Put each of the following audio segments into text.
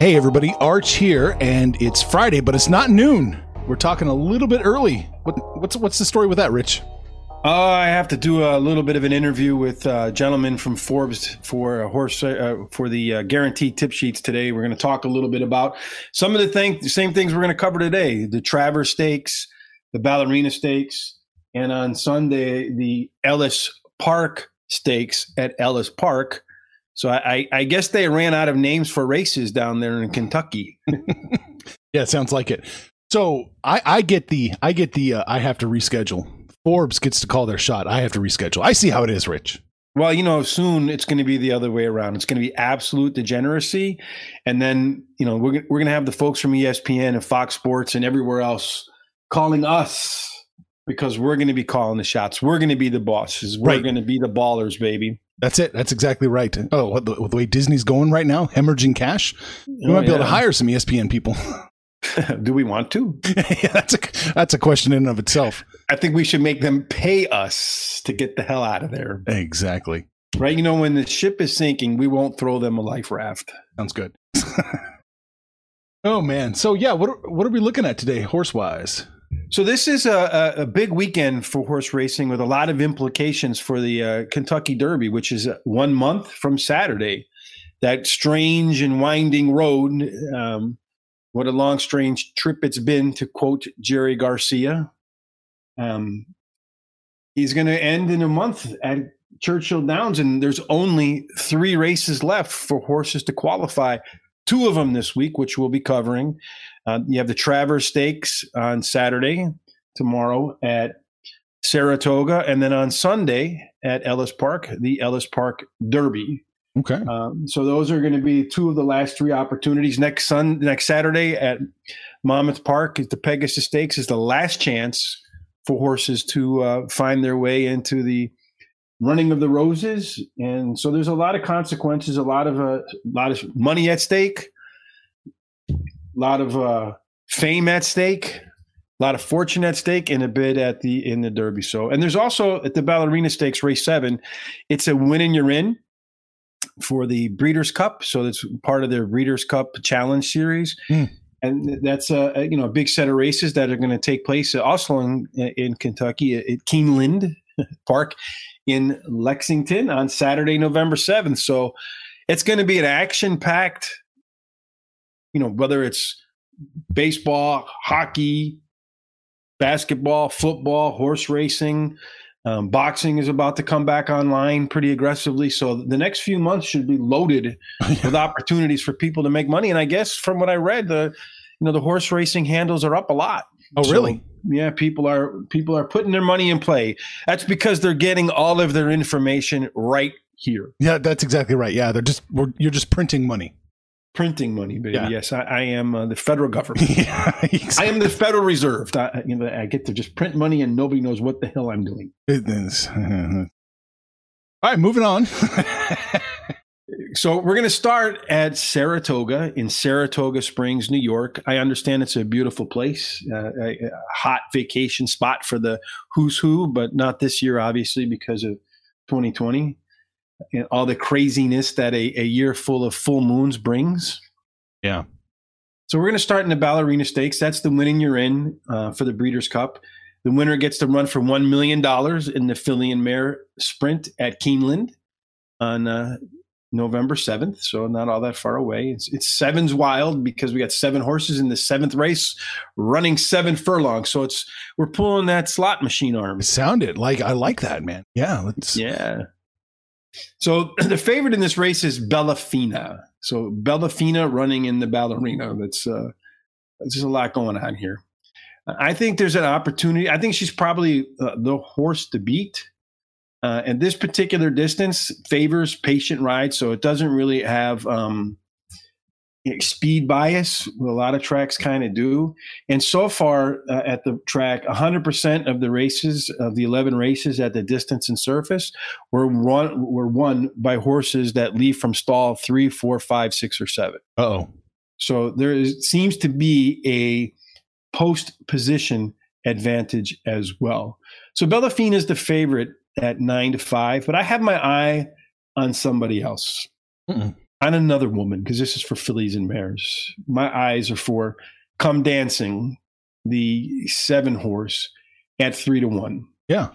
Hey everybody, Arch here, and it's Friday, but it's not noon. We're talking a little bit early. What, what's what's the story with that, Rich? Uh, I have to do a little bit of an interview with a gentleman from Forbes for a horse uh, for the uh, guaranteed tip sheets today. We're going to talk a little bit about some of the thing, the same things we're going to cover today: the Travers Stakes, the Ballerina Stakes, and on Sunday the Ellis Park Stakes at Ellis Park. So I, I guess they ran out of names for races down there in Kentucky. yeah, it sounds like it. So I, I get the I get the uh, I have to reschedule. Forbes gets to call their shot. I have to reschedule. I see how it is, Rich. Well, you know, soon it's going to be the other way around. It's going to be absolute degeneracy, and then you know we're we're going to have the folks from ESPN and Fox Sports and everywhere else calling us because we're going to be calling the shots. We're going to be the bosses. We're Right. going to be the ballers, baby. That's it. That's exactly right. Oh, what the, the way Disney's going right now, hemorrhaging cash. We Oh, might be able to hire some ESPN people. Do we want to? yeah, that's a that's a question in and of itself. I think we should make them pay us to get the hell out of there. Exactly. Right? You know, when the ship is sinking, we won't throw them a life raft. Sounds good. oh man. So yeah, what are, what are we looking at today, horse wise? So this is a, a, big weekend for horse racing with a lot of implications for the uh, Kentucky Derby, which is one month from Saturday. That strange and winding road. Um, what a long, strange trip it's been, to quote Jerry Garcia. Um, he's going to end in a month at Churchill Downs, and there's only three races left for horses to qualify. Two of them this week, which we'll be covering. Uh, you have the Travers Stakes on Saturday, tomorrow at Saratoga, and then on Sunday at Ellis Park, the Ellis Park Derby. Okay. Um, so those are going to be two of the last three opportunities. Next Sun, next Saturday at Monmouth Park is the Pegasus Stakes is the last chance for horses to uh, find their way into the running of the roses, and so there's a lot of consequences, a lot of a lot of money at stake, lot of uh, fame at stake, a lot of fortune at stake, and a bid at the in the Derby. So, and there's also at the Ballerina Stakes, race seven, it's a win and you're in for the Breeders' Cup. So that's part of their Breeders' Cup Challenge Series. Hmm. And that's a, a, you know a big set of races that are going to take place also in, in Kentucky at Keeneland Park in Lexington on Saturday, November seventh. So it's going to be an action-packed, you know, whether it's baseball, hockey, basketball, football, horse racing. Um, boxing is about to come back online pretty aggressively. So the next few months should be loaded with opportunities for people to make money. And I guess from what I read, the you know the horse racing handles are up a lot. Oh, So, really? yeah, people are people are putting their money in play. That's because they're getting all of their information right here. Yeah, that's exactly right. Yeah, they're just we're, you're just printing money. Printing money, baby. Yeah. Yes, I, I am uh, the federal government. yeah, I am the Federal Reserve. I, you know, I get to just print money and nobody knows what the hell I'm doing. It is. All right, moving on. So we're going to start at Saratoga in Saratoga Springs, New York. I understand it's a beautiful place, uh, a, a hot vacation spot for the who's who, but not this year, obviously, because of 2020 and all the craziness that a, a year full of full moons brings. Yeah. So we're going to start in the Ballerina Stakes. That's the winning you're in uh, for the Breeders' Cup. The winner gets to run for $1 million in the filly and mare sprint at Keeneland on uh, November 7th. So not all that far away. It's, it's Sevens Wild because we got seven horses in the seventh race running seven furlongs. So it's we're pulling that slot machine arm. It sounded like I like that, man. Yeah, let's. Yeah. So the favorite in this race is Bellafina. So Bellafina running in the ballerina. That's uh there's a lot going on here. I think there's an opportunity. I think she's probably uh, the horse to beat. Uh, and this particular distance favors patient ride, so it doesn't really have um, speed bias. A lot of tracks kind of do. And so far uh, at the track, 100% of the races of the 11 races at the distance and surface were run were won by horses that leave from stall three, four, five, six, or seven. Oh, So there is, seems to be a post position advantage as well. So Bellafina is the favorite at nine to five, but I have my eye on somebody else, Mm-mm. On another woman, because this is for fillies and mares. My eyes are for Come Dancing, the seven horse at three to one. yeah.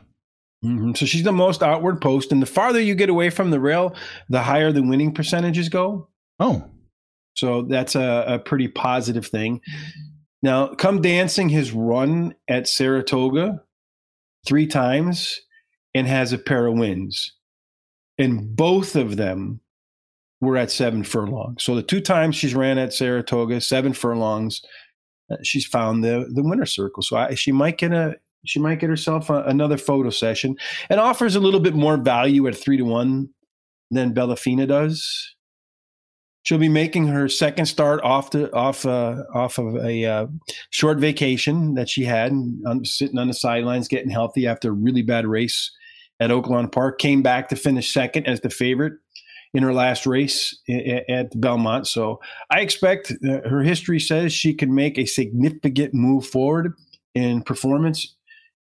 Mhm. So she's the most outward post, and the farther you get away from the rail, the higher the winning percentages go. Oh, So that's a, a pretty positive thing. Now, Come Dancing has run at Saratoga three times and has a pair of wins. And both of them were at seven furlongs. So the two times she's ran at Saratoga, seven furlongs, uh, she's found the the winner circle. So I, she might get a she might get herself a, another photo session and offers a little bit more value at three to one than Bellafina does. She'll be making her second start off the off uh, off of a uh, short vacation that she had, um, sitting on the sidelines, getting healthy after a really bad race at Oaklawn Park. Came back to finish second as the favorite in her last race at, Belmont. So I expect uh, her history says she can make a significant move forward in performance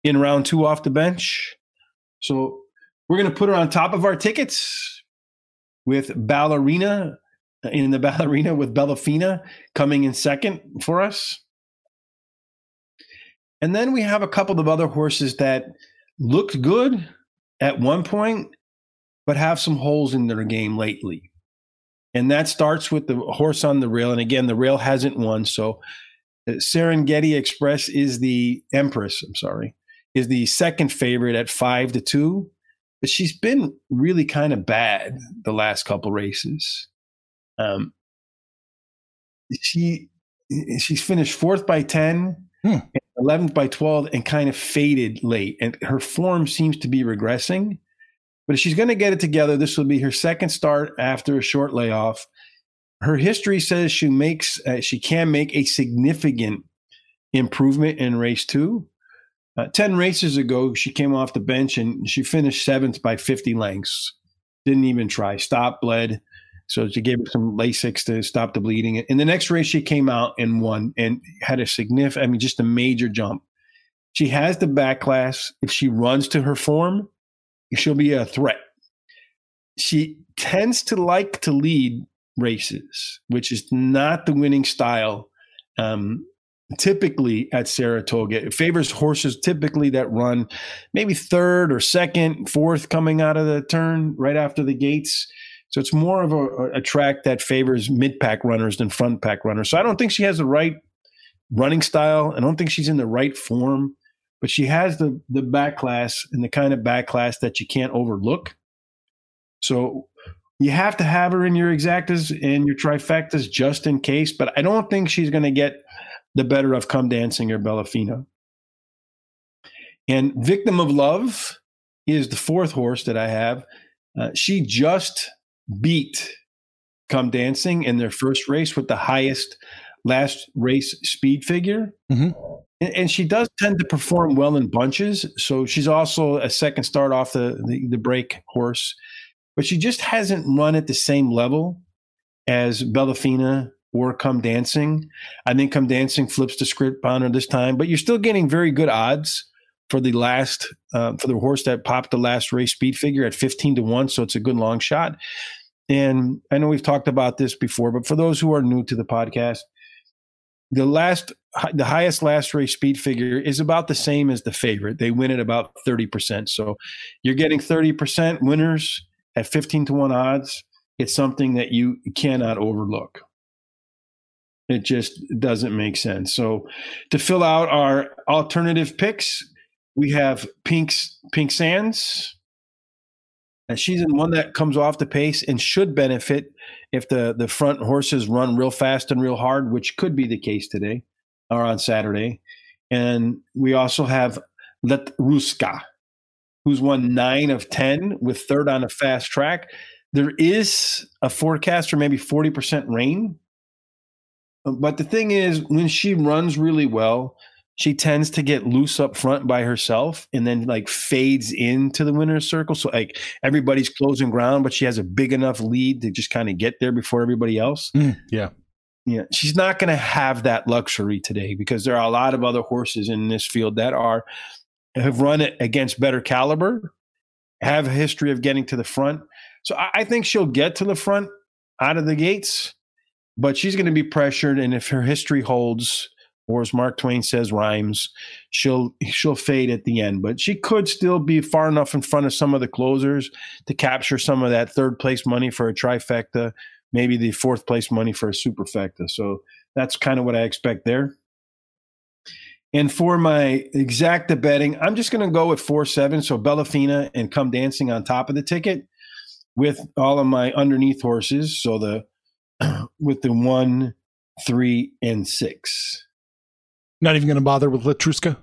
in round two off the bench. So we're going to put her on top of our tickets with Ballerina in the ballerina with Bellafina coming in second for us. And then we have a couple of other horses that looked good at one point, but have some holes in their game lately. And that starts with the horse on the rail. And again, the rail hasn't won. So uh, Serengeti Express is the Empress, I'm sorry, is the second favorite at five to two. But she's been really kind of bad the last couple races. Um, she she's finished fourth by ten, Hmm. eleventh by twelve, and kind of faded late. And her form seems to be regressing. But she's going to get it together, this will be her second start after a short layoff. Her history says she makes uh, she can make a significant improvement in race two. Uh, Ten races ago, she came off the bench and she finished seventh by 50 lengths. Didn't even try. Stop bled. So she gave her some Lasix to stop the bleeding. In the next race, she came out and won and had a significant, I mean, just a major jump. She has the back class. If she runs to her form, she'll be a threat. She tends to like to lead races, which is not the winning style. Um, typically at Saratoga, it favors horses typically that run maybe third or second, fourth coming out of the turn right after the gates. So it's more of a, a track that favors mid pack runners than front pack runners. So I don't think she has the right running style. I don't think she's in the right form, but she has the the back class and the kind of back class that you can't overlook. So you have to have her in your exactas and your trifectas just in case, but I don't think she's going to get the better of Come Dancing or Bellafina. And Victim of Love is the fourth horse that I have. Uh, she just beat Come Dancing in their first race with the highest last race speed figure. Mhm. And, and she does tend to perform well in bunches. So she's also a second start off the, the, the break horse, but she just hasn't run at the same level as Bellafina or Come Dancing. I think Come Dancing flips the script on her this time, but you're still getting very good odds for the last uh, for the horse that popped the last race speed figure at 15 to 1 so it's a good long shot and i know we've talked about this before but for those who are new to the podcast the last the highest last race speed figure is about the same as the favorite. They win at about 30% so you're getting 30% winners at 15 to 1 odds. It's something that you cannot overlook. It just doesn't make sense. So to fill out our alternative picks we have Pink's Pink Sands. And she's in one that comes off the pace and should benefit if the, the front horses run real fast and real hard, which could be the case today or on Saturday. And we also have Letruska, who's won nine of 10 with third on a fast track. There is a forecast for maybe 40% rain. But the thing is, when she runs really well, she tends to get loose up front by herself and then like fades into the winner's circle. So like everybody's closing ground, but she has a big enough lead to just kind of get there before everybody else. Mm, yeah. Yeah. She's not going to have that luxury today because there are a lot of other horses in this field that are have run it against better caliber, have a history of getting to the front. So I, I think she'll get to the front out of the gates, but she's going to be pressured. And if her history holds, or as Mark Twain says, rhymes, she'll she'll fade at the end. But she could still be far enough in front of some of the closers to capture some of that third place money for a trifecta, maybe the fourth place money for a superfecta. So that's kind of what I expect there. And for my exacta betting, I'm just going to go with four seven. So Bellafina and Come Dancing on top of the ticket with all of my underneath horses. So the with the one, three, and six. Not even going to bother with Letruska.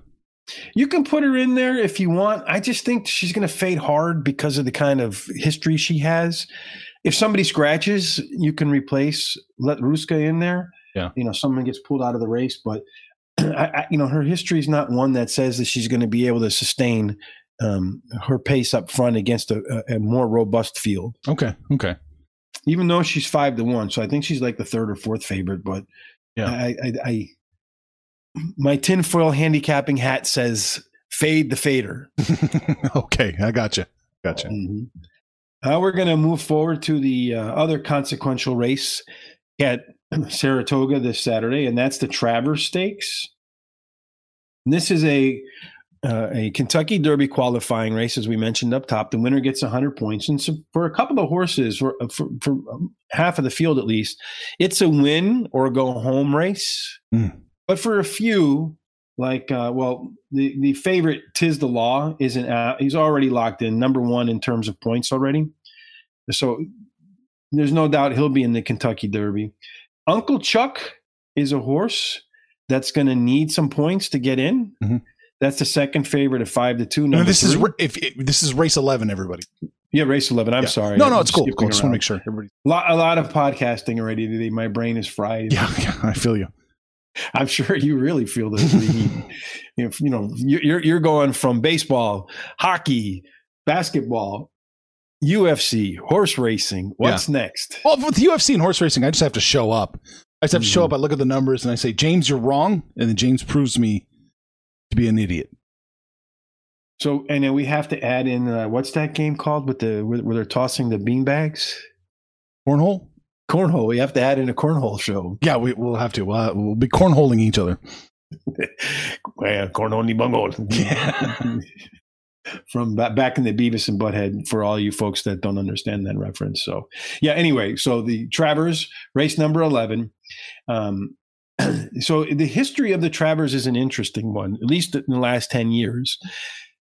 You can put her in there if you want. I just think she's going to fade hard because of the kind of history she has. If somebody scratches, you can replace Letruska in there. Yeah. You know, someone gets pulled out of the race, but I, I, you know, her history is not one that says that she's going to be able to sustain um, her pace up front against a, a, more robust field. Okay. Okay. Even though she's five to one, so I think she's like the third or fourth favorite. But Yeah. I, I, I my tinfoil handicapping hat says fade the fader. okay. I got gotcha. Gotcha. Mhm. Uh, we're going to move forward to the uh, other consequential race at Saratoga this Saturday, and that's the Travers Stakes. And this is a uh, a Kentucky Derby qualifying race, as we mentioned up top. The winner gets 100 points, and so for a couple of horses, for, for, for half of the field at least, it's a win or go home race. Mm. But for a few, like uh, well, the the favorite Tiz the Law isn't out. He's already locked in number one in terms of points already. So there's no doubt he'll be in the Kentucky Derby. Uncle Chuck is a horse that's going to need some points to get in. Mhm. That's the second favorite at five to two. No, this is three. ra- if, if this is race eleven. Everybody. yeah, race eleven. I'm Yeah. sorry. No, no, I'm it's cool. cool. Just want to make sure everybody. A lot, a lot of podcasting already today. My brain is fried. Yeah, yeah. I feel you. I'm sure you really feel the, the heat. You know, you know, you're you're going from baseball, hockey, basketball, UFC, horse racing. What's next? Well, with UFC and horse racing, I just have to show up. I just have to show up. I look at the numbers and I say, James, you're wrong, and then James proves me to be an idiot. So, and then we have to add in uh, what's that game called with the where, where they're tossing the bean bags? Cornhole. Cornhole. We have to add in a cornhole show. Yeah, we, we'll have to. Uh, we'll be cornholing each other. well, cornhole ni bungle. From back in the Beavis and Butthead for all you folks that don't understand that reference. So, yeah, anyway, so the Travers race number 11. Um, so the history of the Travers is an interesting one, at least in the last 10 years.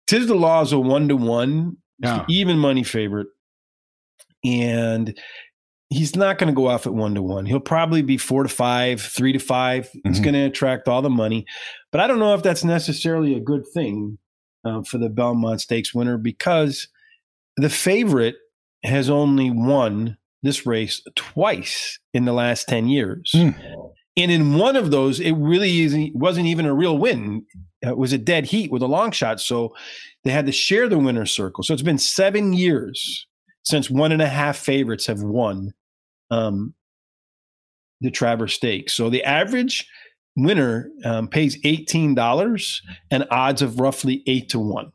Tiz the Law is a one to one, even money favorite. and he's not going to go off at one to one. He'll probably be four to five, three to 5 mm-hmm. It's going to attract all the money, but I don't know if that's necessarily a good thing uh, for the Belmont Stakes winner because the favorite has only won this race twice in the last 10 years. Mm. And in one of those, it really wasn't even a real win. It was a dead heat with a long shot. So they had to share the winner's circle. So it's been seven years since one and a half favorites have won um, the Travers Stakes. So the average winner um, pays $18 and odds of roughly eight to one.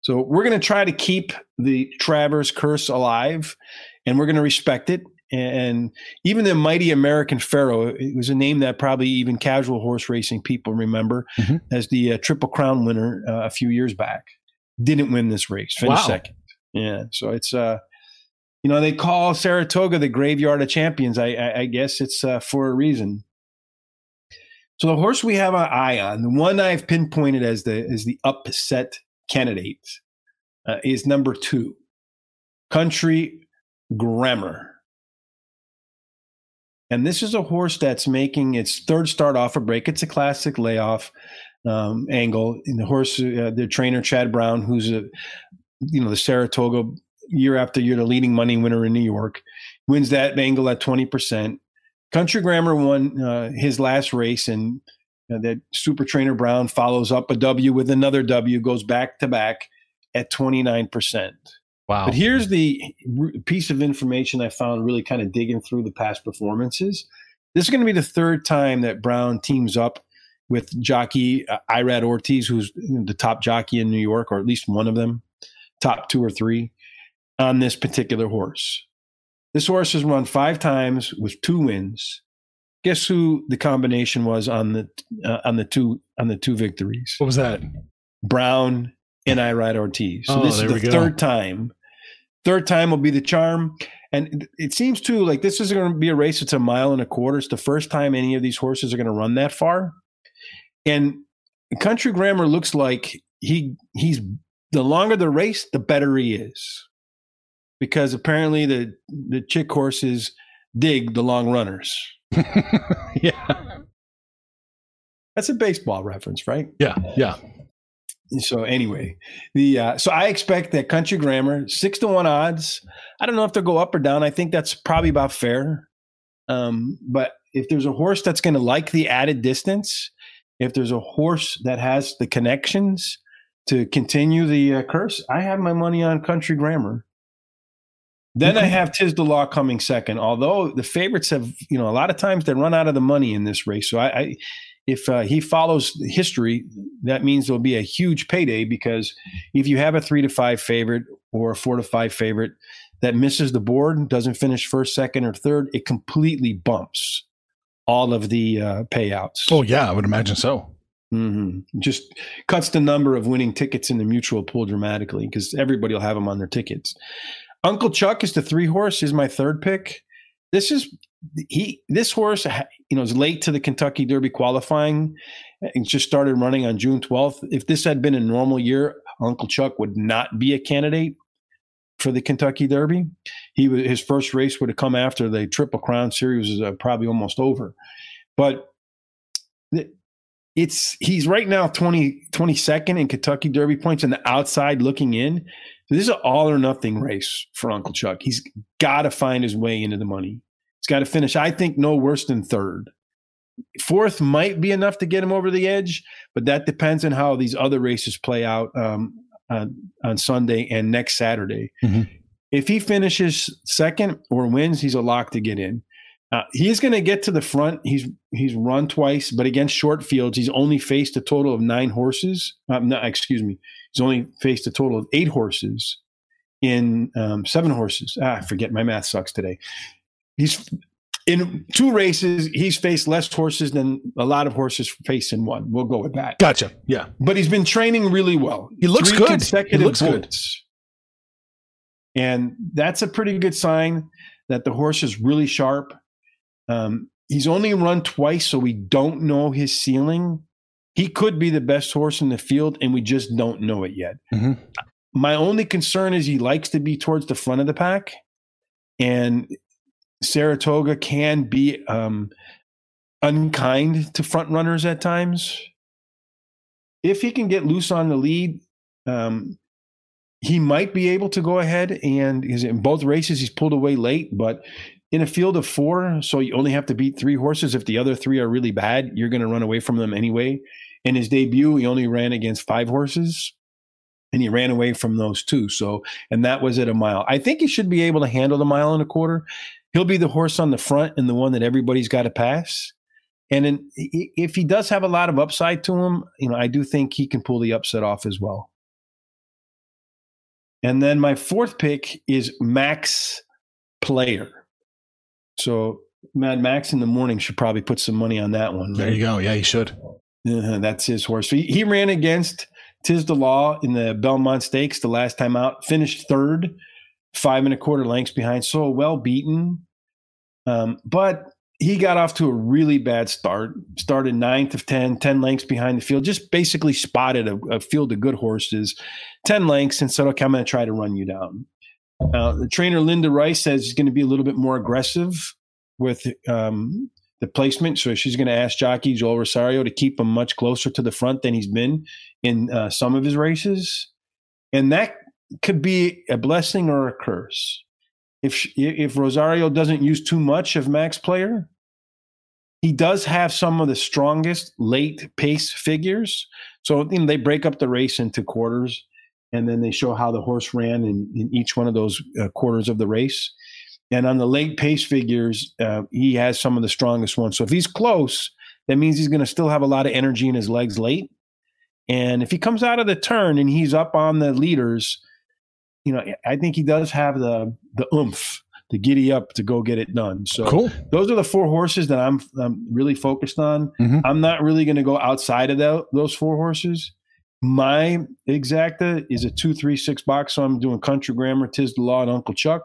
So we're going to try to keep the Travers curse alive and we're going to respect it. And even the mighty American Pharoah, it was a name that probably even casual horse racing people remember mm-hmm. as the uh, Triple Crown winner uh, a few years back. Didn't win this race, finished wow. second. Yeah. So it's, uh, you know, they call Saratoga the graveyard of champions. I, I, I guess it's uh, for a reason. So the horse we have our eye on, the one I've pinpointed as the as the upset candidate, uh, is number two, Country Grammar. And this is a horse that's making its third start off a break. It's a classic layoff um, angle. And the horse, uh, the trainer Chad Brown, who's a, you know, the Saratoga year after year, the leading money winner in New York, wins that angle at twenty percent. Country Grammar won uh, his last race, and uh, that Super Trainer Brown follows up a W with another W, goes back to back at twenty nine percent. Wow. But here's the piece of information I found really kind of digging through the past performances. This is going to be the third time that Brown teams up with jockey uh, Irad Ortiz, who's the top jockey in New York, or at least one of them, top two or three, on this particular horse. This horse has run five times with two wins. Guess who the combination was on the uh, on the two on the two victories? What was that? Brown and Irad Ortiz. So oh, this is the third time. Third time will be the charm. And it seems too like this is going to be a race. It's a mile and a quarter. It's the first time any of these horses are going to run that far. And Country Grammar looks like he he's the longer the race, the better he is, because apparently the the chick horses dig the long runners. yeah, that's a baseball reference, right? Yeah, yeah so anyway, the uh, so I expect that Country Grammar six to one odds. I don't know if they'll go up or down. I think that's probably about fair. Um, but if there's a horse that's going to like the added distance, if there's a horse that has the connections to continue the uh, curse, I have my money on Country Grammar. Then I have Tiz the Law coming second. Although the favorites have, you know, a lot of times they run out of the money in this race. So I, I if uh, he follows history, that means there'll be a huge payday because if you have a three to five favorite or a four to five favorite that misses the board, doesn't finish first, second, or third, it completely bumps all of the uh, payouts. Oh, yeah, I would imagine so. Mm-hmm. Just cuts the number of winning tickets in the mutuel pool dramatically because everybody will have them on their tickets. Uncle Chuck is the three horse, is my third pick. This is he this horse you know is late to the Kentucky Derby qualifying and just started running on June 12th. If this had been a normal year, Uncle Chuck would not be a candidate for the Kentucky Derby. He his first race would have come after the Triple Crown Series was uh, probably almost over. But it's he's right now 20 22nd in Kentucky Derby points on the outside looking in. So this is an all or nothing race for Uncle Chuck. He's got to find his way into the money. He's got to finish, I think, no worse than third. Fourth might be enough to get him over the edge, but that depends on how these other races play out um, on, on Sunday and next Saturday. Mm-hmm. If he finishes second or wins, he's a lock to get in. Uh, he's going to get to the front. He's he's run twice, but against short fields, he's only faced a total of nine horses. Um, no, excuse me, he's only faced a total of eight horses in um, seven horses. Ah, I forget my math sucks today he's in two races, he's faced less horses than a lot of horses face in one. We'll go with that. Gotcha. Yeah. But he's been training really well. He looks Three good. Consecutive he looks good. And that's a pretty good sign that the horse is really sharp. Um, he's only run twice, so we don't know his ceiling. He could be the best horse in the field, and we just don't know it yet. Mm-hmm. My only concern is he likes to be towards the front of the pack and Saratoga can be um, unkind to front runners at times. If he can get loose on the lead, um, he might be able to go ahead and in both races he's pulled away late, but in a field of four, so you only have to beat three horses. If the other three are really bad, you're going to run away from them anyway. In his debut, he only ran against five horses and he ran away from those two. So, and that was at a mile. I think he should be able to handle the mile and a quarter. He'll be the horse on the front and the one that everybody's got to pass. And in, if he does have a lot of upside to him, you know, I do think he can pull the upset off as well. And then my fourth pick is Max Player. So Mad Max in the morning should probably put some money on that one. Right? There you go. Yeah, he should. Uh, that's his horse. He, he ran against Tiz the Law in the Belmont Stakes the last time out, finished third, five and a quarter lengths behind. So well beaten. Um, but he got off to a really bad start. Started ninth of 10, 10 lengths behind the field, just basically spotted a, a field of good horses, 10 lengths, and said, okay, I'm going to try to run you down. Uh, the trainer Linda Rice says he's going to be a little bit more aggressive with um, the placement. So she's going to ask jockey Joel Rosario to keep him much closer to the front than he's been in uh, some of his races. And that could be a blessing or a curse. If, if Rosario doesn't use too much of Max Player, he does have some of the strongest late pace figures. So you know, they break up the race into quarters and then they show how the horse ran in, in each one of those uh, quarters of the race. And on the late pace figures, uh, he has some of the strongest ones. So if he's close, that means he's going to still have a lot of energy in his legs late. And if he comes out of the turn and he's up on the leaders, you know, I think he does have the the oomph to giddy up to go get it done. So cool. those are the four horses that I'm, I'm really focused on. Mm-hmm. I'm not really going to go outside of that, those four horses. My exacta is a two, three, six box. So I'm doing Country Grammar, Tiz the Law, and Uncle Chuck.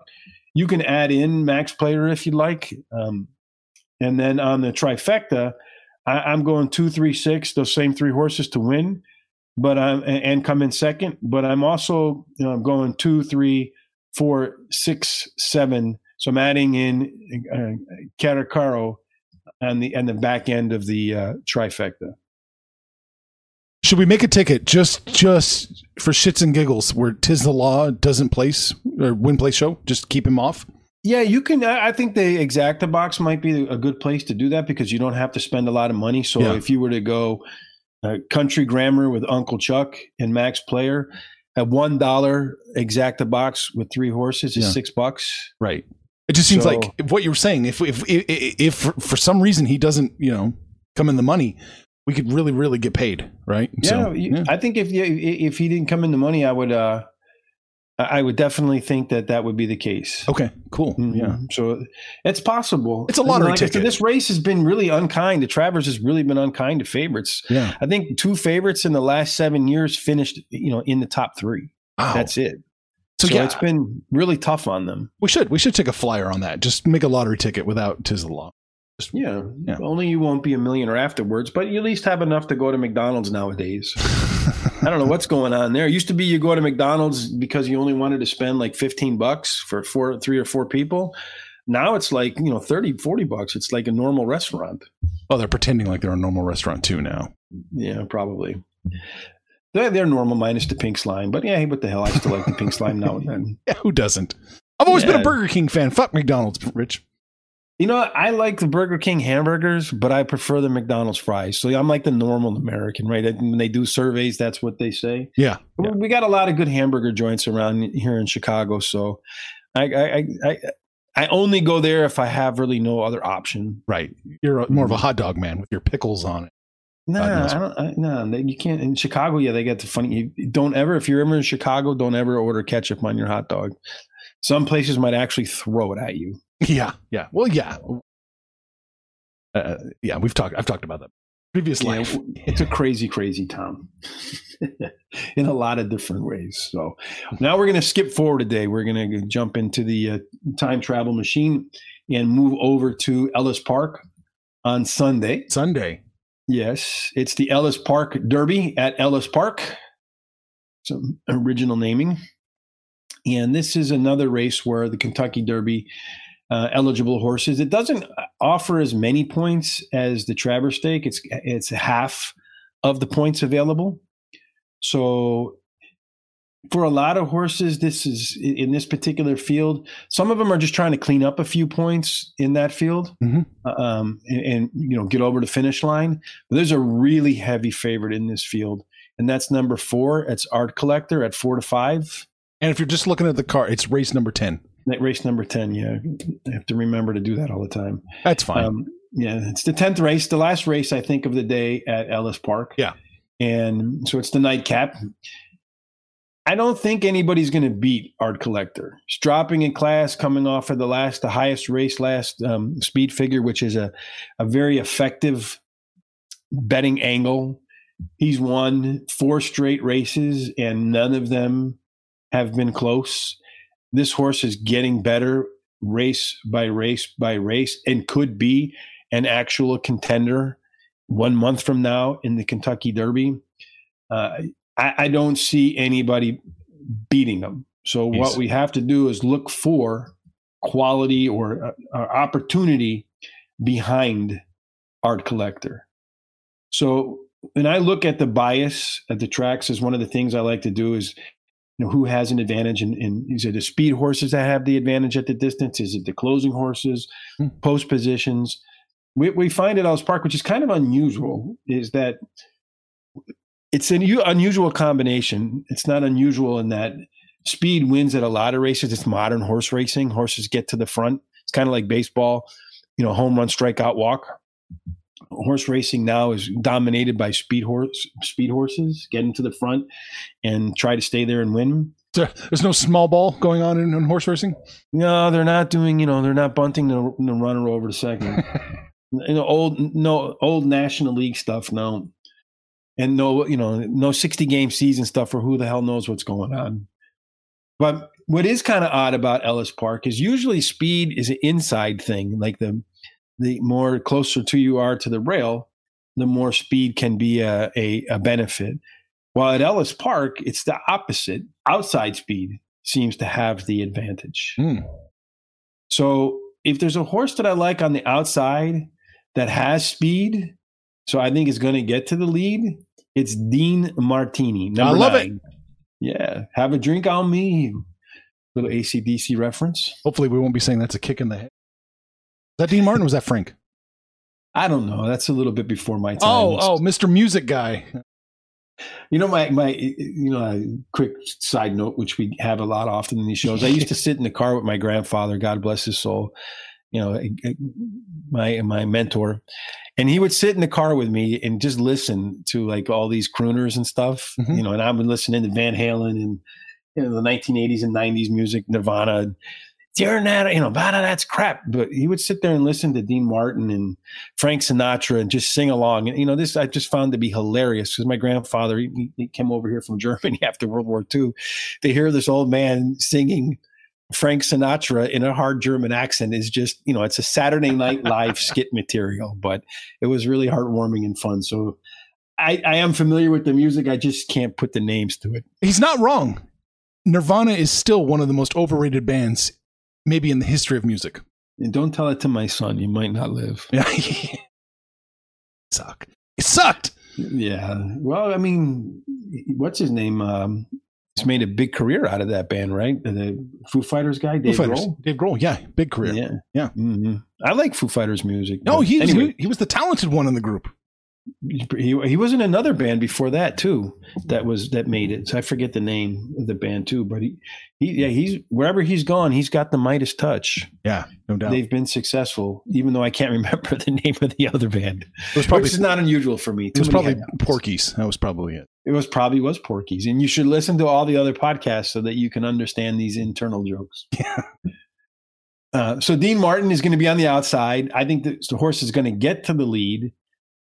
You can add in Max Player if you'd like. Um, and then on the trifecta, I, am going two, three, six, those same three horses to win, but I'm and come in second. But I'm also you know, going two, three, four, six, seven. So I'm adding in uh, Caracaro on the and the back end of the uh, trifecta. Should we make a ticket just just for shits and giggles where Tiz the Law doesn't place or win place show? Just keep him off. Yeah, you can. I think the exacta box might be a good place to do that because you don't have to spend a lot of money. So yeah. if you were to go uh, country grammar with Uncle Chuck and Max Player, at one dollar exacta box with three horses is yeah. six bucks. Right. It just seems so, like what you were saying. If if if, if for, for some reason he doesn't, you know, come in the money, we could really really get paid, right? Yeah, so, yeah. I think if if he didn't come in the money, I would uh I would definitely think that that would be the case. Okay, cool. Mm-hmm. Yeah. So it's possible. It's a lottery like ticket. this race has been really unkind. The Travers has really been unkind to favorites. Yeah. I think two favorites in the last seven years finished, you know, in the top three. Wow. That's it. So, so yeah. it's been really tough on them. We should we should take a flyer on that. Just make a lottery ticket without Tiz the Law. Just, yeah. yeah. Only you won't be a millionaire afterwards, but you at least have enough to go to McDonald's nowadays. I don't know what's going on there. It used to be you go to McDonald's because you only wanted to spend like 15 bucks for four, three or four people. Now it's like, you know, 30, 40 bucks. It's like a normal restaurant. Oh, they're pretending like they're a normal restaurant too now. Yeah, probably. They're, they're normal minus the pink slime. But yeah, hey, what the hell? I still like the pink slime now and then. Yeah, who doesn't? I've always yeah. been a Burger King fan. Fuck McDonald's, Rich. You know, I like the Burger King hamburgers, but I prefer the McDonald's fries. So I'm like the normal American, right? When they do surveys, that's what they say. Yeah, yeah. we got a lot of good hamburger joints around here in Chicago. So I, I, I, I only go there if I have really no other option. Right. You're a, more of a hot dog man with your pickles on it. No, nah, I don't. I, no, you can't. In Chicago, yeah, they get the funny. You don't ever, if you're ever in Chicago, don't ever order ketchup on your hot dog. Some places might actually throw it at you. Yeah, yeah. Well, yeah, uh, yeah. We've talked. I've talked about that previous yeah, life. It's a crazy, crazy town in a lot of different ways. So now we're going to skip forward today. We're going to jump into the uh, time travel machine and move over to Ellis Park on Sunday. Sunday. Yes, it's the Ellis Park Derby at Ellis Park. Some original naming. And this is another race where the Kentucky Derby uh, eligible horses. It doesn't offer as many points as the Travers Stake. It's it's half of the points available. So for a lot of horses, this is in this particular field. Some of them are just trying to clean up a few points in that field, Mhm. um, and, and you know get over the finish line. But there's a really heavy favorite in this field, and that's number four. It's Art Collector at four to five. And if you're just looking at the car, it's race number 10. That race number ten. Yeah, I have to remember to do that all the time. That's fine. Um, yeah, it's the tenth race, the last race I think of the day at Ellis Park. Yeah. and so it's the nightcap. I don't think anybody's going to beat Art Collector. He's dropping in class, coming off of the last, the highest race last um, speed figure, which is a a very effective betting angle. He's won four straight races, and none of them have been close. This horse is getting better race by race by race and could be an actual contender one month from now in the Kentucky Derby. Uh, I, I don't see anybody beating them. So what we have to do is look for quality or uh, uh, opportunity behind Art Collector. So when I look at the bias at the tracks, is one of the things I like to do is you know, who has an advantage and, and is it the speed horses that have the advantage at the distance? Is it the closing horses, Hmm. post positions? We, we find at Ellis Park, which is kind of unusual, is that it's an unusual combination. It's not unusual in that speed wins at a lot of races. It's modern horse racing. Horses get to the front. It's kind of like baseball, you know, home run, strikeout, walk. Horse racing now is dominated by speed horse speed horses getting to the front and try to stay there and win. There's no small ball going on in, in horse racing. No, they're not doing. You know, they're not bunting the, the runner over to second. you know, old no old National League stuff. No, and no, you know, no sixty game season stuff. For who the hell knows what's going on. But what is kind of odd about Ellis Park is usually speed is an inside thing. Like the the more closer to you are to the rail, the more speed can be a, a, a benefit. While at Ellis Park, it's the opposite. Outside speed seems to have the advantage. Hmm. So if there's a horse that I like on the outside that has speed, so I think is going to get to the lead, it's Dean Martini. I love it. Yeah. Have a drink on me. Little ACDC reference. Hopefully, we won't be saying that's a kick in the head. That Dean Martin? Was that Frank? I don't know. That's a little bit before my time. Oh, oh, Mr. Music Guy. You know, my my you know, a quick side note, which we have a lot often in these shows. I used to sit in the car with my grandfather, God bless his soul. You know, my my mentor, and he would sit in the car with me and just listen to like all these crooners and stuff. Mhm. You know, and I would listen to Van Halen and you know the 1980s and 90s music, Nirvana. You're not, you know, bada, that's crap. But he would sit there and listen to Dean Martin and Frank Sinatra and just sing along. And you know, this I just found to be hilarious because my grandfather he, he came over here from Germany after World War II to hear this old man singing Frank Sinatra in a hard German accent is just you know it's a Saturday Night Live skit material, but it was really heartwarming and fun. So I, I am familiar with the music. I just can't put the names to it. He's not wrong. Nirvana is still one of the most overrated bands, maybe in the history of music. And don't tell it to my son; you might not live. Yeah. Suck. It sucked. Yeah. Well, I mean, what's his name? Um, he's made a big career out of that band, right? The Foo Fighters guy, Dave Foo Fighters. Grohl. Dave Grohl. Yeah. Big career. Yeah. Yeah. hmm I like Foo Fighters music. No, he was, anyway, he, he was the talented one in the group. He, he was in another band before that too. That was that made it. So I forget the name of the band too. But he, he yeah, he's wherever he's gone, he's got the Midas touch. Yeah, no doubt. They've been successful, even though I can't remember the name of the other band. it was probably Which is not unusual for me. it was probably. Porky's. That was probably it. It was probably was Porky's, and you should listen to all the other podcasts so that you can understand these internal jokes. Yeah. Uh, so Dean Martin is going to be on the outside. I think that the horse is going to get to the lead.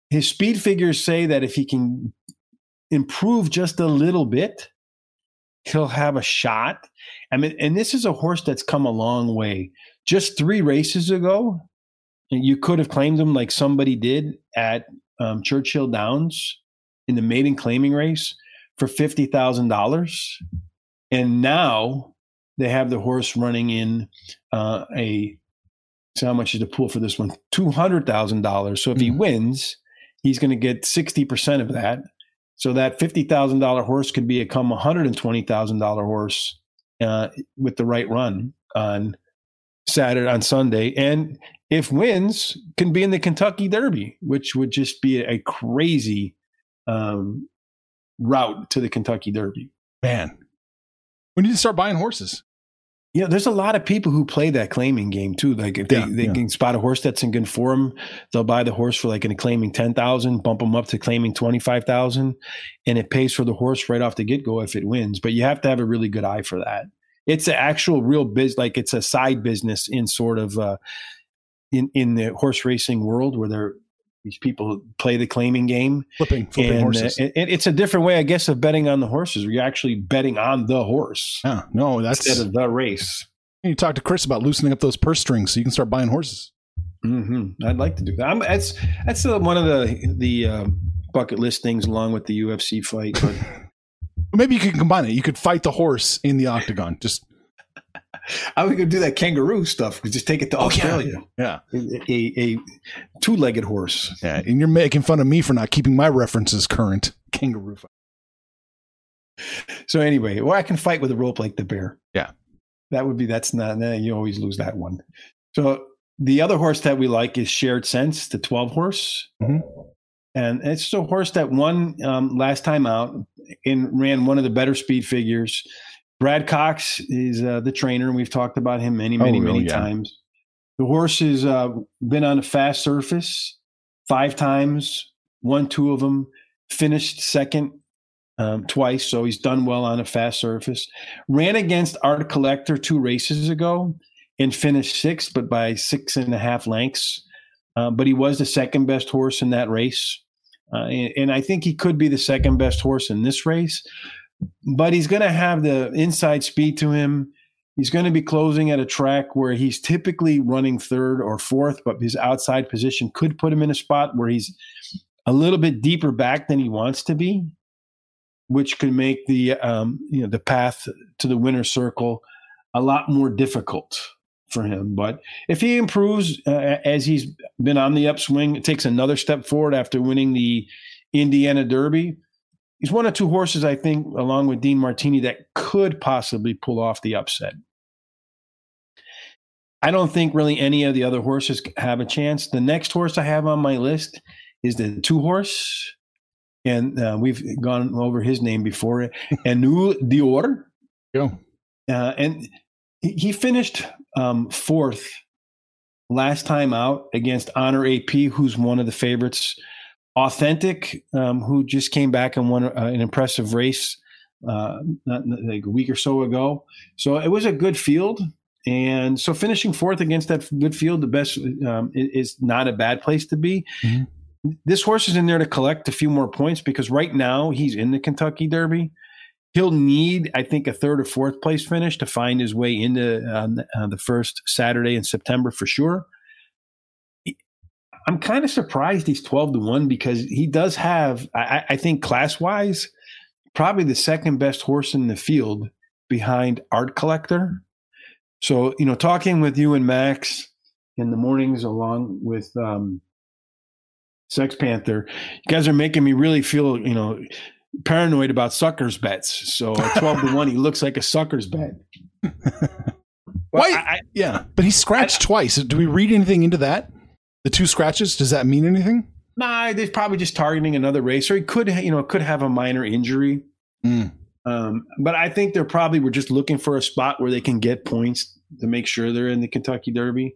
His speed figures say that if he can improve just a little bit, he'll have a shot. I mean, and this is a horse that's come a long way. Just three races ago, you could have claimed him like somebody did at um, Churchill Downs in the maiden claiming race for fifty thousand dollars, and now they have the horse running in uh, a. So how much is the pool for this one? Two hundred thousand dollars. So if he Mhm. wins, he's going to get sixty percent of that. So that fifty thousand dollar horse could become a hundred and twenty thousand dollar horse uh, with the right run on Saturday on Sunday, and if wins, can be in the Kentucky Derby, which would just be a crazy um, route to the Kentucky Derby. Man, we need to start buying horses. Yeah, there's a lot of people who play that claiming game too. Like if they, Yeah, they yeah. can spot a horse that's in good form, they'll buy the horse for like an claiming ten thousand, bump them up to claiming twenty five thousand, and it pays for the horse right off the get go if it wins. But you have to have a really good eye for that. It's an actual real biz, like it's a side business in sort of uh, in in the horse racing world where they're these people play the claiming game, Flipping, flipping and, uh, horses. and- and it's a different way, I guess, of betting on the horses. You're actually betting on the horse yeah, no, that's. instead of the race. you talk to Chris about loosening up those purse strings so you can start buying horses. hmm I'd like to do that. I'm, that's that's uh, one of the the um, bucket list things, along with the UFC fight. But Maybe you could combine it. You could fight the horse in the octagon. Just I would go do that kangaroo stuff. Just take it to Oh, yeah. Australia. yeah, A, a, a two-legged horse. yeah. And you're making fun of me for not keeping my references current. Kangaroo fight. So anyway, or I can fight with a rope like the bear. Yeah. that would be. That's not. You always lose that one. So the other horse that we like is Shared Sense, the twelve horse, Mhm. and it's a horse that won um, last time out and ran one of the better speed figures. Brad Cox is uh, the trainer, and we've talked about him many, many, Oh, many yeah. times. The horse has uh, been on a fast surface five times, won two of them, finished second um, twice, so he's done well on a fast surface. Ran against Art Collector two races ago and finished sixth, but by six and a half lengths. Uh, but he was the second best horse in that race. Uh, and, and I think he could be the second best horse in this race. But he's going to have the inside speed to him. He's going to be closing at a track where he's typically running third or fourth, but his outside position could put him in a spot where he's a little bit deeper back than he wants to be, which could make the um, you know the path to the winner's circle a lot more difficult for him. But if he improves uh, as he's been on the upswing, it takes another step forward after winning the Indiana Derby. He's one of two horses, I think, along with Dean Martini, that could possibly pull off the upset. I don't think really any of the other horses have a chance. The next horse I have on my list is the two horse, and uh, we've gone over his name before, New Order. Go. Uh, and he he finished um, fourth last time out against Honor A.P., who's one of the favorites. Authentic, um, who just came back and won uh, an impressive race uh, not, like a week or so ago. So it was a good field. And so finishing fourth against that good field, the best um, is not a bad place to be. Mhm. This horse is in there to collect a few more points because right now he's in the Kentucky Derby he'll need, I think, a third or fourth place finish to find his way into um, uh, the first Saturday in September for sure. I'm kind of surprised he's 12 to 1 because he does have, I, I think, class wise, probably the second best horse in the field behind Art Collector. So, you know, talking with you and Max in the mornings along with um, Sex Panther, you guys are making me really feel, you know, paranoid about suckers bets. So at 12 to 1, he looks like a suckers bet. Why- I, I, Yeah, but he scratched twice. Do we read anything into that? The two scratches. Does that mean anything? nah, they're probably just targeting another racer. or he could, you know, could have a minor injury. Mm. Um, but I think they're probably were just looking for a spot where they can get points to make sure they're in the Kentucky Derby.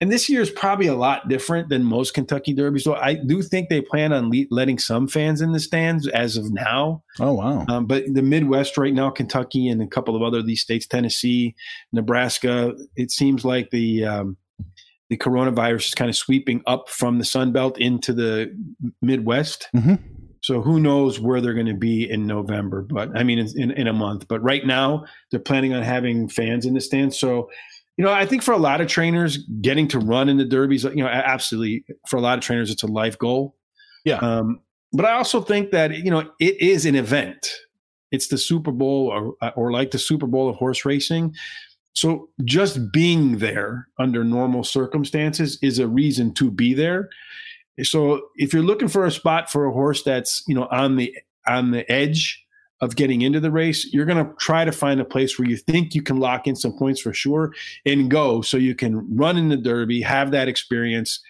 And this year is probably a lot different than most Kentucky Derbies. So I do think they plan on le- letting some fans in the stands as of now. Oh wow. Um, but the Midwest right now, Kentucky and a couple of other these states, Tennessee, Nebraska, it seems like the um, the coronavirus is kind of sweeping up from the Sun Belt into the Midwest. Mhm. So who knows where they're going to be in November? But I mean, in, in, in a month. But right now, they're planning on having fans in the stands. So, you know, I think for a lot of trainers, getting to run in the derbies, you know, absolutely for a lot of trainers, it's a life goal. Yeah. Um, but I also think that you know it is an event. it's the Super Bowl or or like the Super Bowl of horse racing. So just being there under normal circumstances is a reason to be there. So if you're looking for a spot for a horse that's, you know, on the on the edge of getting into the race, you're going to try to find a place where you think you can lock in some points for sure and go so you can run in the derby, have that experience,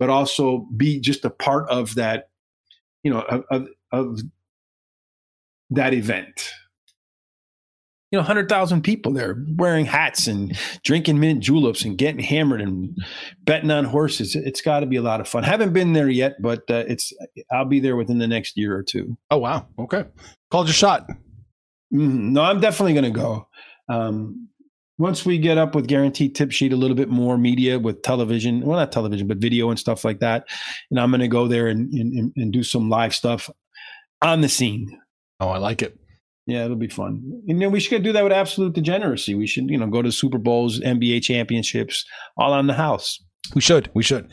but also be just a part of that, you know, of, of, of that event you know, 100,000 people there wearing hats and drinking mint juleps and getting hammered and betting on horses. It's got to be a lot of fun. Haven't been there yet, but uh, it's I'll be there within the next year or two. Oh, wow. Okay. Called your shot. Mm-hmm. No, I'm definitely going to go. Um, once we get up with guaranteed tip sheet a little bit more media with television well not television but video and stuff like that and i'm going to go there and, and, and do some live stuff on the scene oh i like it yeah, it'll be fun. You know, we should do that with absolute degeneracy. We should, you know, go to Super Bowls, NBA championships, all on the house. We should. We should.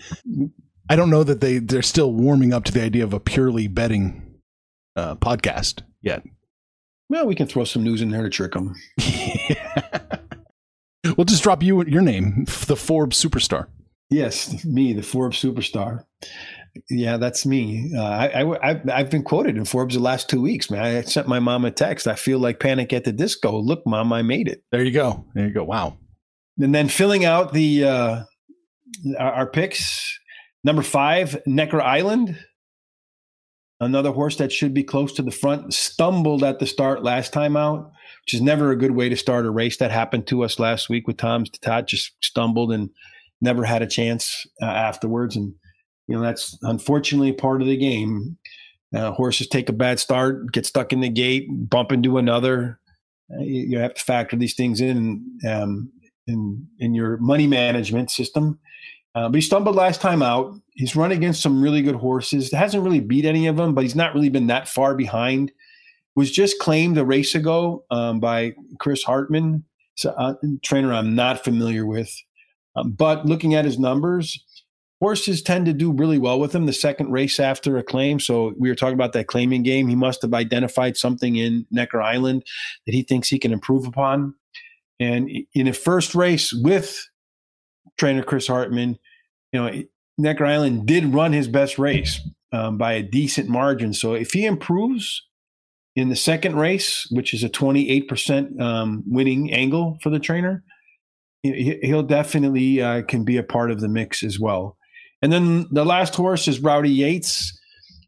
I don't know that they they're still warming up to the idea of a purely betting uh, podcast yet. Well, we can throw some news in there to trick them. we'll just drop you your name, the Forbes superstar. Yes, me, the Forbes superstar. Yeah, that's me. Uh, I, I, I've been quoted in Forbes the last two weeks, man. I sent my mom a text. I feel like Panic at the Disco. Look, mom, I made it. There you go. There you go. Wow. And then filling out the uh, our picks. Number five, Necker Island. Another horse that should be close to the front. Stumbled at the start last time out, which is never a good way to start a race. That happened to us last week with Tom's d'Etat. Just stumbled and never had a chance uh, afterwards. And you know that's unfortunately part of the game. Uh, horses take a bad start, get stuck in the gate, bump into another. Uh, you, you, have to factor these things in um, in in your money management system. Uh, but he stumbled last time out. He's run against some really good horses. Hasn't really beat any of them, but he's not really been that far behind. Was just claimed a race ago um, by Chris Hartman, uh, trainer I'm not familiar with. Um, but looking at his numbers, horses tend to do really well with him the second race after a claim. So we were talking about that claiming game. He must have identified something in Necker Island that he thinks he can improve upon. And in a first race with trainer Chris Hartman, you know, Necker Island did run his best race um, by a decent margin. So if he improves in the second race, which is a 28% um, winning angle for the trainer, he'll definitely uh, can be a part of the mix as well. And then the last horse is Rowdy Yates.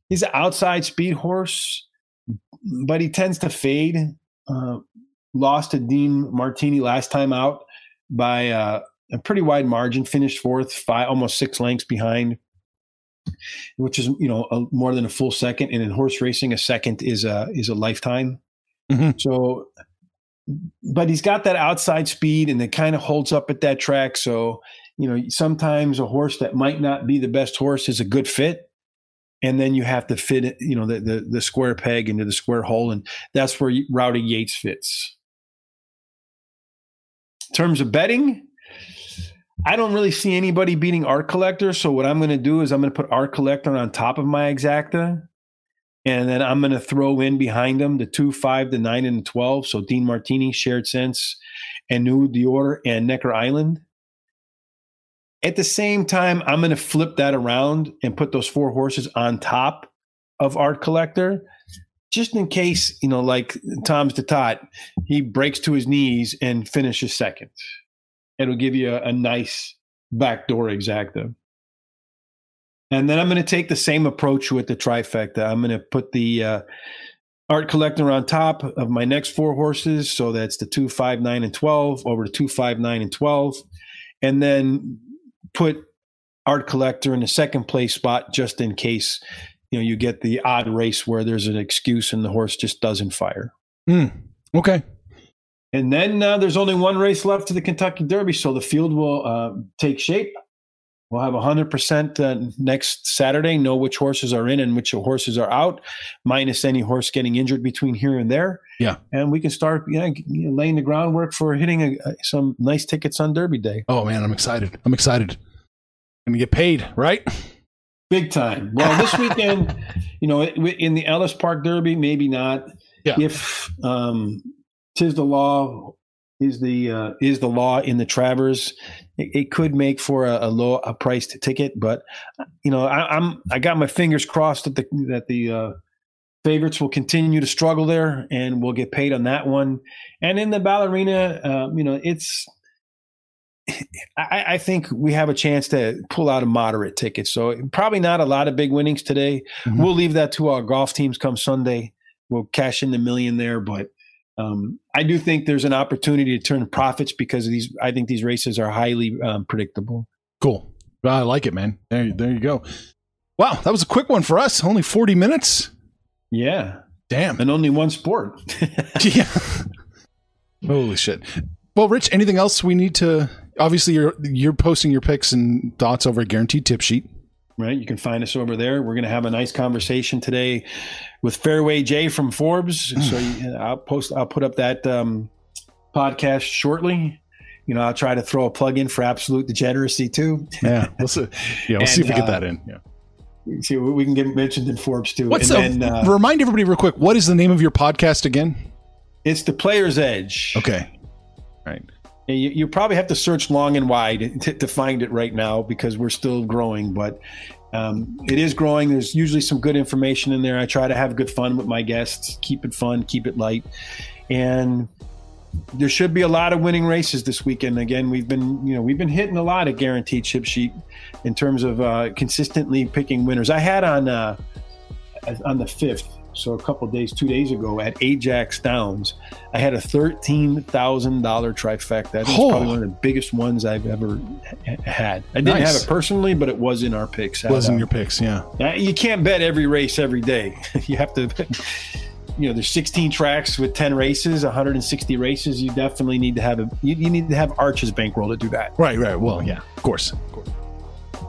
He's an outside speed horse, but he tends to fade. Uh, lost to Dean Martini last time out by uh, a pretty wide margin. Finished fourth, five almost six lengths behind, which is you know a, more than a full second. And in horse racing, a second is a is a lifetime. Mm-hmm. So, but he's got that outside speed, and it kind of holds up at that track. So you know, sometimes a horse that might not be the best horse is a good fit. And then you have to fit it, you know, the, the, the square peg into the square hole. And that's where Rowdy Yates fits. In terms of betting, I don't really see anybody beating Art Collector. So what I'm going to do is I'm going to put Art Collector on top of my exacta. And then I'm going to throw in behind them the two, five, the nine, and the 12. So Dean Martini, Shared Sense, and New Order, and Necker Island. At the same time, I'm going to flip that around and put those four horses on top of Art Collector, just in case, you know, like Tom's d'Etat, he breaks to his knees and finishes second. It'll give you a, a nice backdoor exacta. And then I'm going to take the same approach with the trifecta. I'm going to put the uh, art collector on top of my next four horses. So that's the two, five, nine, and 12 over to two, five, nine, and 12. And then put art collector in the second place spot just in case you know you get the odd race where there's an excuse and the horse just doesn't fire. Mm, okay. And then uh, there's only one race left to the Kentucky Derby, so the field will uh, take shape. We'll have 100% uh, next Saturday, know which horses are in and which horses are out, minus any horse getting injured between here and there. Yeah. And we can start you know, laying the groundwork for hitting a, some nice tickets on Derby Day. Oh, man, I'm excited. I'm excited. Gonna get paid, right? Big time. Well, this weekend, you know, in the Ellis Park Derby, maybe not. Yeah. If um, Tiz the Law, is the uh, is the law in the Travers, it, it could make for a, a low a priced ticket. But you know, I, I'm I got my fingers crossed that the that the uh, favorites will continue to struggle there, and we'll get paid on that one. And in the ballerina, uh, you know, it's I, I, think we have a chance to pull out a moderate ticket. So probably not a lot of big winnings today. Mm-hmm. We'll leave that to our golf teams come Sunday. We'll cash in the million there, but um, I do think there's an opportunity to turn profits because these. I think these races are highly um, predictable. Cool. I like it, man. There, there you go. Wow, that was a quick one for us. Only 40 minutes. Yeah. Damn. And only one sport. yeah. Holy shit. Well, Rich, anything else we need to obviously you're you're posting your picks and thoughts over a guaranteed tip sheet. Right. You can find us over there. We're going to have a nice conversation today with Fairway Jay from Forbes. so you, I'll post, I'll put up that um, podcast shortly. You know, I'll try to throw a plug in for absolute degeneracy too. Yeah. We'll see. Yeah. We'll and, see if we get uh, that in. Yeah see we can get mentioned in Forbes too. What's and then, uh, remind everybody real quick? What is the name of your podcast again? It's the Player's Edge. Okay, right. You, you probably have to search long and wide to, to find it right now because we're still growing, but um, it is growing. There's usually some good information in there. I try to have good fun with my guests, keep it fun, keep it light, and there should be a lot of winning races this weekend. Again, we've been you know we've been hitting a lot of guaranteed tip sheet in terms of uh, consistently picking winners. I had on uh, on the fifth so a couple days, two days ago at Ajax Downs, I had a thirteen thousand dollar trifecta. That's oh. probably one of the biggest ones I've ever had. I didn't nice. have it personally, but it was in our picks. It was in your picks, yeah. Uh, you can't bet every race every day. you have to. You know, there's 16 tracks with 10 races, 160 races. You definitely need to have a. You, you need to have Arches bankroll to do that. Right, right. Well, yeah, of course. Of course.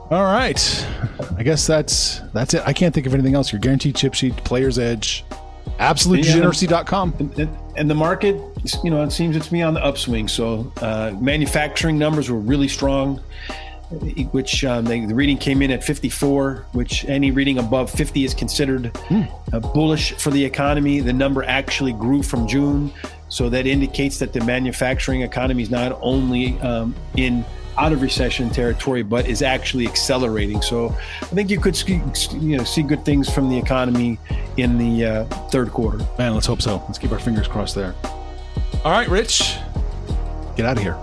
All right. I guess that's that's it. I can't think of anything else. Your guaranteed tip sheet, player's edge, absolutedegeneracy.com. And, and the market, you know, it seems it's me on the upswing. So uh, manufacturing numbers were really strong, which um, they, the reading came in at 54, which any reading above 50 is considered mm. uh, bullish for the economy. The number actually grew from June. So that indicates that the manufacturing economy is not only um, in – out of recession territory, but is actually accelerating. So I think you could see, you know see good things from the economy in the uh, third quarter. Man, let's hope so. Let's keep our fingers crossed there. All right, Rich, get out of here.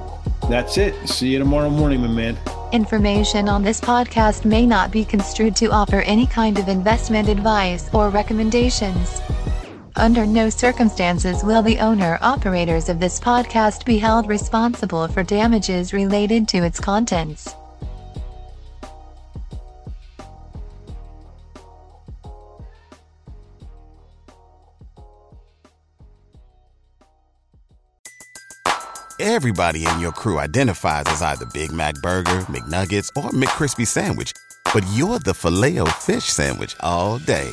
That's it. See you tomorrow morning, my man. Information on this podcast may not be construed to offer any kind of investment advice or recommendations. Under no circumstances will the owner operators of this podcast be held responsible for damages related to its contents. Everybody in your crew identifies as either Big Mac Burger, McNuggets, or McCrispy Sandwich, but you're the filet fish Sandwich all day